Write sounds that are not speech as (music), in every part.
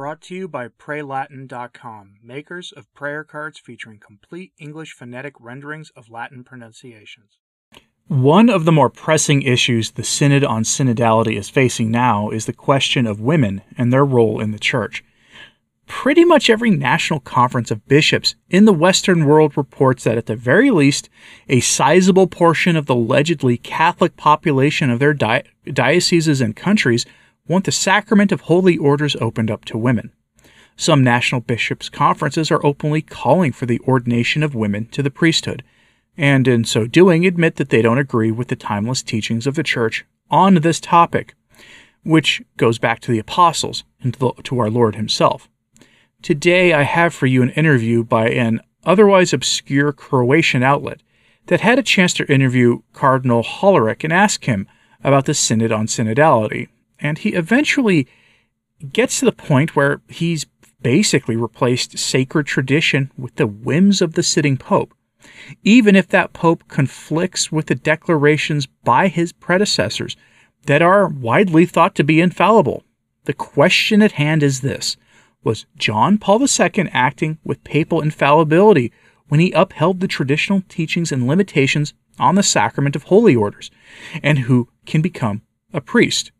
Brought to you by PrayLatin.com, makers of prayer cards featuring complete English phonetic renderings of Latin pronunciations. One of the more pressing issues the Synod on Synodality is facing now is the question of women and their role in the Church. Pretty much every national conference of bishops in the Western world reports that, at the very least, a sizable portion of the allegedly Catholic population of their di- dioceses and countries want the sacrament of holy orders opened up to women. Some national bishops' conferences are openly calling for the ordination of women to the priesthood, and in so doing admit that they don't agree with the timeless teachings of the Church on this topic, which goes back to the apostles and to, our Lord Himself. Today I have for you an interview by an otherwise obscure Croatian outlet that had a chance to interview Cardinal Hollerich and ask him about the Synod on Synodality and he eventually gets to the point where he's basically replaced sacred tradition with the whims of the sitting pope, even if that pope conflicts with the declarations by his predecessors that are widely thought to be infallible. The question at hand is this Was John Paul II acting with papal infallibility when he upheld the traditional teachings and limitations on the sacrament of holy orders, and who can become a priest?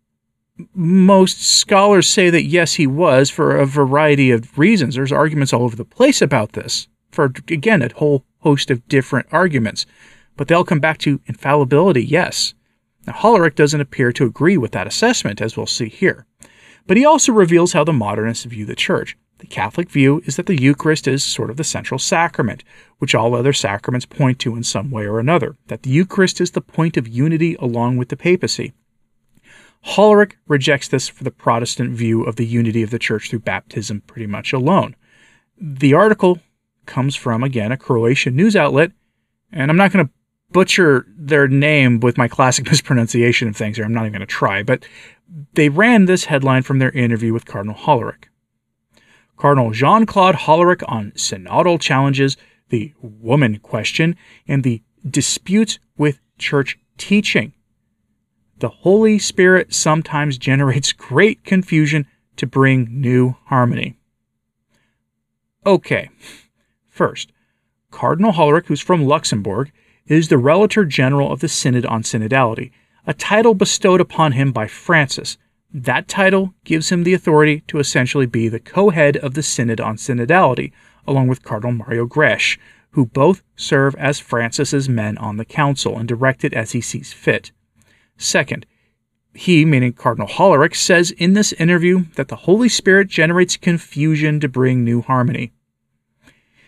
Most scholars say that yes, he was for a variety of reasons. There's arguments all over the place about this, for again, a whole host of different arguments. But they'll come back to infallibility, yes. Now, Hollerich doesn't appear to agree with that assessment, as we'll see here. But he also reveals how the modernists view the church. The Catholic view is that the Eucharist is sort of the central sacrament, which all other sacraments point to in some way or another, that the Eucharist is the point of unity along with the papacy. Hollerich rejects this for the Protestant view of the unity of the church through baptism pretty much alone. The article comes from, again, a Croatian news outlet, and I'm not going to butcher their name with my classic (laughs) mispronunciation of things here. I'm not even going to try, but they ran this headline from their interview with Cardinal Hollerich. Cardinal Jean Claude Hollerich on synodal challenges, the woman question, and the disputes with church teaching the Holy Spirit sometimes generates great confusion to bring new harmony. Okay, first, Cardinal Hollerich, who's from Luxembourg, is the Relator General of the Synod on Synodality, a title bestowed upon him by Francis. That title gives him the authority to essentially be the co head of the Synod on Synodality, along with Cardinal Mario Grech, who both serve as Francis's men on the council and direct it as he sees fit. Second, he, meaning Cardinal Hollerich, says in this interview that the Holy Spirit generates confusion to bring new harmony.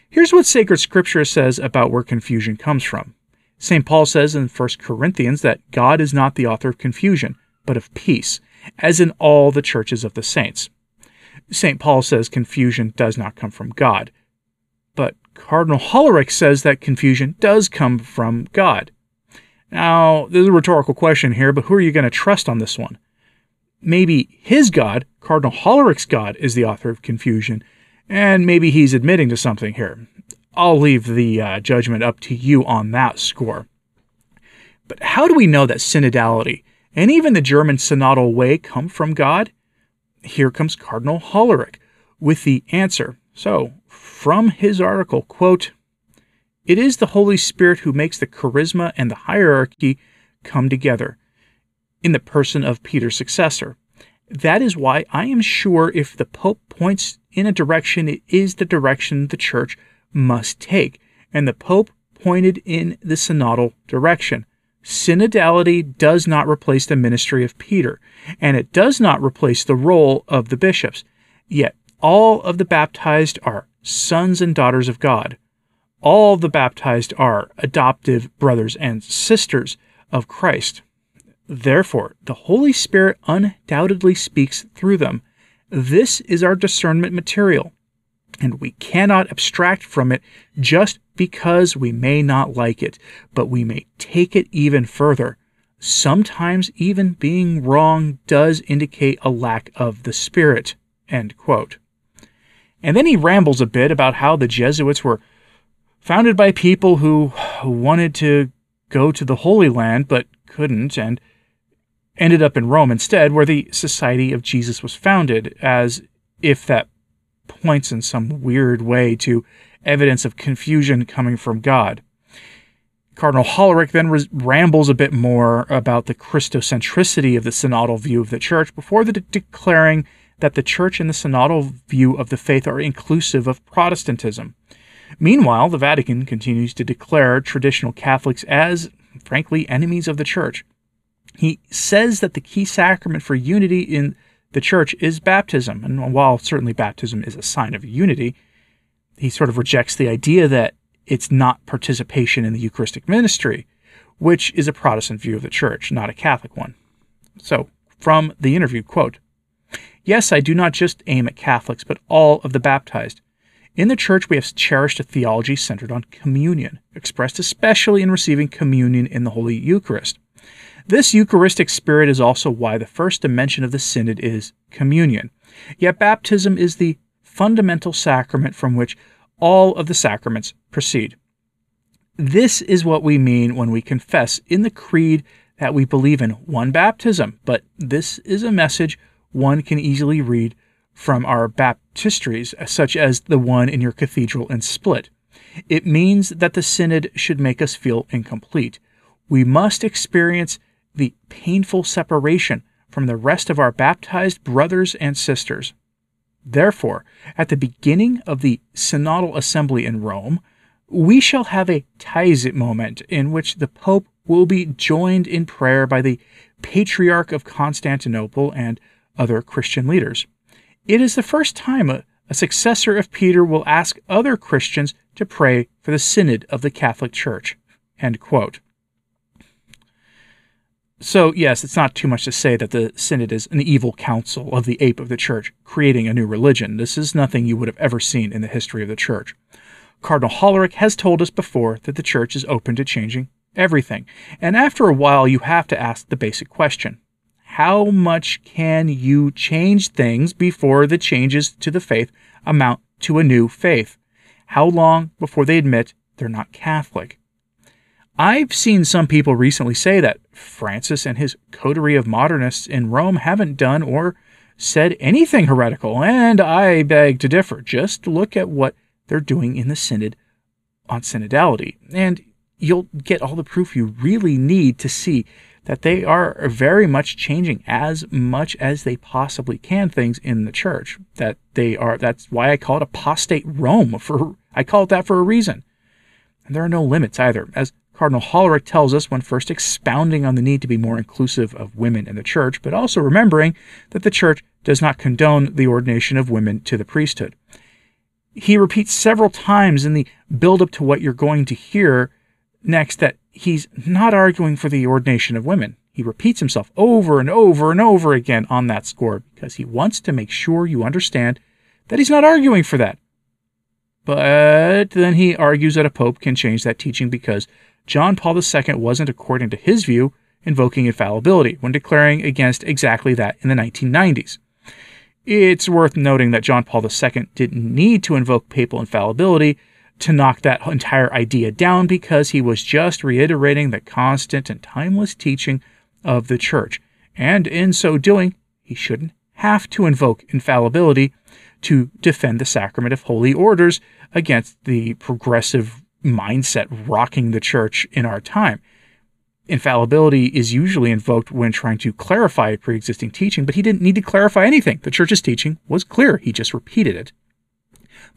Here's what sacred scripture says about where confusion comes from. St. Paul says in 1 Corinthians that God is not the author of confusion, but of peace, as in all the churches of the saints. St. Paul says confusion does not come from God. But Cardinal Hollerich says that confusion does come from God. Now, there's a rhetorical question here, but who are you going to trust on this one? Maybe his God, Cardinal Hollerich's God, is the author of confusion, and maybe he's admitting to something here. I'll leave the uh, judgment up to you on that score. But how do we know that synodality and even the German synodal way come from God? Here comes Cardinal Hollerich with the answer. So, from his article, quote, it is the Holy Spirit who makes the charisma and the hierarchy come together in the person of Peter's successor. That is why I am sure if the Pope points in a direction, it is the direction the Church must take. And the Pope pointed in the synodal direction. Synodality does not replace the ministry of Peter, and it does not replace the role of the bishops. Yet all of the baptized are sons and daughters of God all the baptized are adoptive brothers and sisters of Christ. Therefore, the Holy Spirit undoubtedly speaks through them. This is our discernment material, and we cannot abstract from it just because we may not like it, but we may take it even further. Sometimes even being wrong does indicate a lack of the Spirit. And then he rambles a bit about how the Jesuits were founded by people who wanted to go to the Holy Land but couldn't, and ended up in Rome instead, where the Society of Jesus was founded, as if that points in some weird way to evidence of confusion coming from God. Cardinal Hollerich then rambles a bit more about the Christocentricity of the synodal view of the Church before de- declaring that the Church and the synodal view of the faith are inclusive of Protestantism. Meanwhile, the Vatican continues to declare traditional Catholics as, frankly, enemies of the Church. He says that the key sacrament for unity in the Church is baptism, and while certainly baptism is a sign of unity, he sort of rejects the idea that it's not participation in the Eucharistic ministry, which is a Protestant view of the Church, not a Catholic one. So, from the interview, quote, Yes, I do not just aim at Catholics, but all of the baptized. In the Church, we have cherished a theology centered on communion, expressed especially in receiving communion in the Holy Eucharist. This Eucharistic spirit is also why the first dimension of the Synod is communion. Yet baptism is the fundamental sacrament from which all of the sacraments proceed. This is what we mean when we confess in the Creed that we believe in one baptism, but this is a message one can easily read from our baptistries, such as the one in your cathedral in Split. It means that the synod should make us feel incomplete. We must experience the painful separation from the rest of our baptized brothers and sisters. Therefore, at the beginning of the synodal assembly in Rome, we shall have a Taizé moment in which the Pope will be joined in prayer by the Patriarch of Constantinople and other Christian leaders. It is the first time a, a successor of Peter will ask other Christians to pray for the Synod of the Catholic Church. So, yes, it's not too much to say that the Synod is an evil council of the ape of the Church, creating a new religion. This is nothing you would have ever seen in the history of the Church. Cardinal Hollerich has told us before that the Church is open to changing everything, and after a while you have to ask the basic question how much can you change things before the changes to the faith amount to a new faith? How long before they admit they're not Catholic? I've seen some people recently say that Francis and his coterie of modernists in Rome haven't done or said anything heretical, and I beg to differ. Just look at what they're doing in the Synod on synodality, and you'll get all the proof you really need to see that they are very much changing as much as they possibly can things in the church. That they are that's why I call it apostate Rome for I call it that for a reason. And there are no limits either. As Cardinal Hollerich tells us when first expounding on the need to be more inclusive of women in the church, but also remembering that the church does not condone the ordination of women to the priesthood. He repeats several times in the build up to what you're going to hear next that he's not arguing for the ordination of women. He repeats himself over and over and over again on that score because he wants to make sure you understand that he's not arguing for that. But then he argues that a pope can change that teaching because John Paul II wasn't, according to his view, invoking infallibility when declaring against exactly that in the 1990s. It's worth noting that John Paul II didn't need to invoke papal infallibility to knock that entire idea down because he was just reiterating the constant and timeless teaching of the Church. And in so doing, he shouldn't have to invoke infallibility to defend the sacrament of holy orders against the progressive mindset rocking the church in our time. Infallibility is usually invoked when trying to clarify pre existing teaching, but he didn't need to clarify anything. The church's teaching was clear, he just repeated it.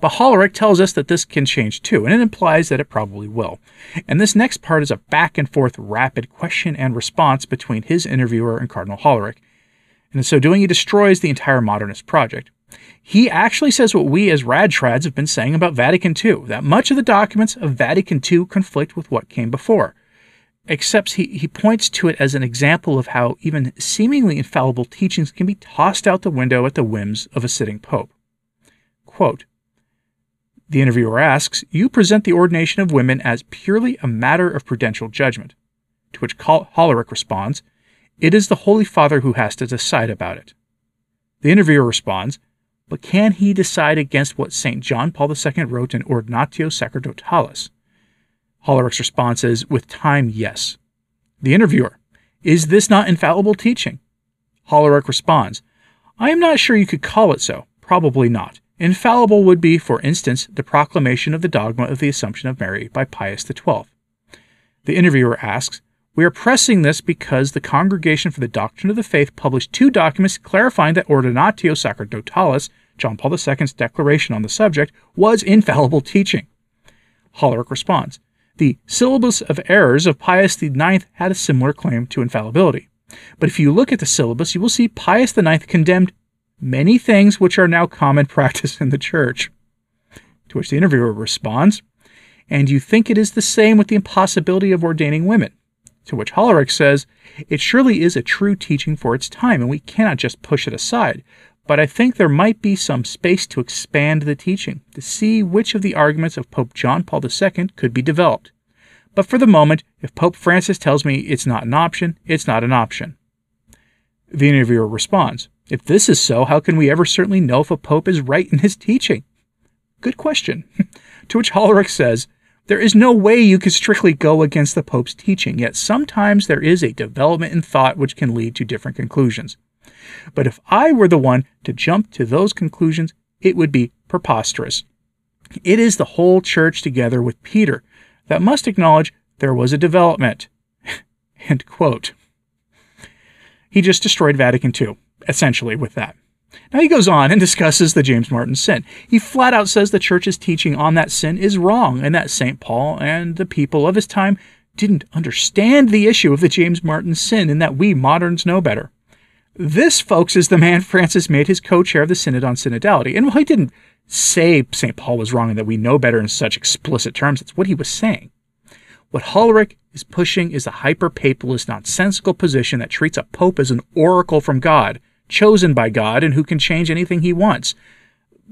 But Hollerich tells us that this can change too, and it implies that it probably will. And this next part is a back and forth rapid question and response between his interviewer and Cardinal Hollerich. And in so doing, he destroys the entire modernist project. He actually says what we as radtrads have been saying about Vatican II that much of the documents of Vatican II conflict with what came before. Except he, he points to it as an example of how even seemingly infallible teachings can be tossed out the window at the whims of a sitting pope. Quote, the interviewer asks, You present the ordination of women as purely a matter of prudential judgment. To which Hollerich responds, It is the Holy Father who has to decide about it. The interviewer responds, But can he decide against what St. John Paul II wrote in Ordinatio Sacerdotalis? Hollerich's response is, With time, yes. The interviewer, Is this not infallible teaching? Hollerich responds, I am not sure you could call it so. Probably not. Infallible would be, for instance, the proclamation of the dogma of the Assumption of Mary by Pius XII. The interviewer asks, We are pressing this because the Congregation for the Doctrine of the Faith published two documents clarifying that Ordinatio Sacerdotalis, John Paul II's declaration on the subject, was infallible teaching. Hollerich responds, The Syllabus of Errors of Pius IX had a similar claim to infallibility. But if you look at the syllabus, you will see Pius IX condemned many things which are now common (laughs) practice in the church. To which the interviewer responds, and you think it is the same with the impossibility of ordaining women. To which Hollerich says, It surely is a true teaching for its time, and we cannot just push it aside. But I think there might be some space to expand the teaching, to see which of the arguments of Pope John Paul II could be developed. But for the moment, if Pope Francis tells me it's not an option, it's not an option. The interviewer responds, If this is so, how can we ever certainly know if a pope is right in his teaching? Good question. (laughs) to which Hollerich says, there is no way you could strictly go against the Pope's teaching, yet sometimes there is a development in thought which can lead to different conclusions. But if I were the one to jump to those conclusions, it would be preposterous. It is the whole church together with Peter that must acknowledge there was a development. (laughs) End quote. He just destroyed Vatican II, essentially, with that. Now he goes on and discusses the James Martin sin. He flat out says the church's teaching on that sin is wrong and that St. Paul and the people of his time didn't understand the issue of the James Martin sin and that we moderns know better. This, folks, is the man (laughs) Francis made his co chair of the Synod on Synodality. And while he didn't say St. Paul was wrong and that we know better in such explicit terms, it's what he was saying. What Hollerich is pushing is a hyper papalist, nonsensical position that treats a pope as an oracle from God chosen by God and who can change anything he wants.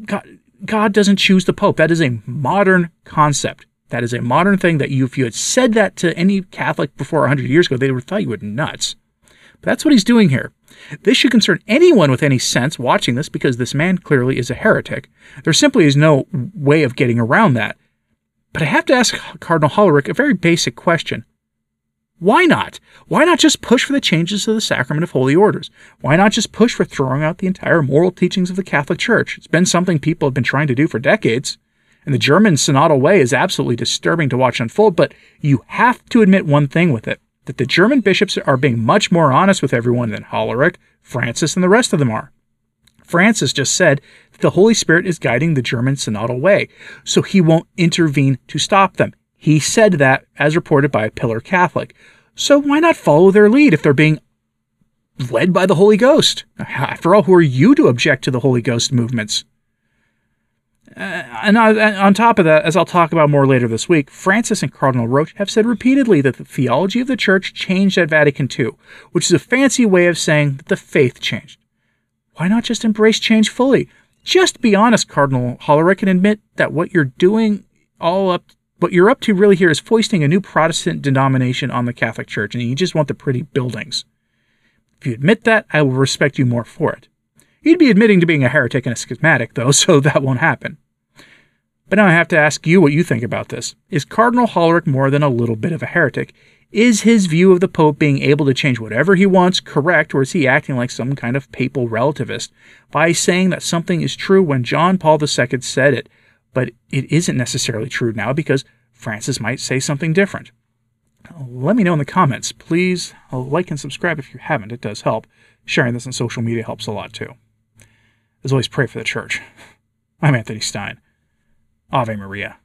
God, God doesn't choose the Pope. That is a modern concept. That is a modern thing that you, if you had said that to any Catholic before 100 years ago, they would have thought you were nuts. But that's what he's doing here. This should concern anyone with any sense watching this because this man clearly is a heretic. There simply is no way of getting around that. But I have to ask Cardinal Hollerich a very basic question. Why not? Why not just push for the changes to the sacrament of holy orders? Why not just push for throwing out the entire moral teachings of the Catholic Church? It's been something people have been trying to do for decades. And the German synodal way is absolutely disturbing to watch unfold, but you have to admit one thing with it that the German bishops are being much more honest with everyone than Hollerich, Francis, and the rest of them are. Francis just said that the Holy Spirit is guiding the German synodal way, so he won't intervene to stop them. He said that as reported by pillar Catholic. So why not follow their lead if they're being led by the Holy Ghost? After all, who are you to object to the Holy Ghost movements? Uh, and on top of that, as I'll talk about more later this week, Francis and Cardinal Roche have said repeatedly that the theology of the Church changed at Vatican II, which is a fancy way of saying that the faith changed. Why not just embrace change fully? Just be honest, Cardinal Hollerich, and admit that what you're doing all up what you're up to really here is foisting a new Protestant denomination on the Catholic Church, and you just want the pretty buildings. If you admit that, I will respect you more for it. You'd be admitting to being a heretic and a schismatic, though, (laughs) so that won't happen. But now I have to ask you what you think about this. Is Cardinal Hollerich more than a little bit of a heretic? Is his view of the Pope being able to change whatever he wants correct, or is he acting like some kind of papal relativist by saying that something is true when John Paul II said it, but it isn't necessarily true now because Francis might say something different. Let me know in the comments. Please like and subscribe if you haven't. It does help. Sharing this on social media helps a lot too. As always, pray for the church. (laughs) I'm Anthony Stine. Ave Maria.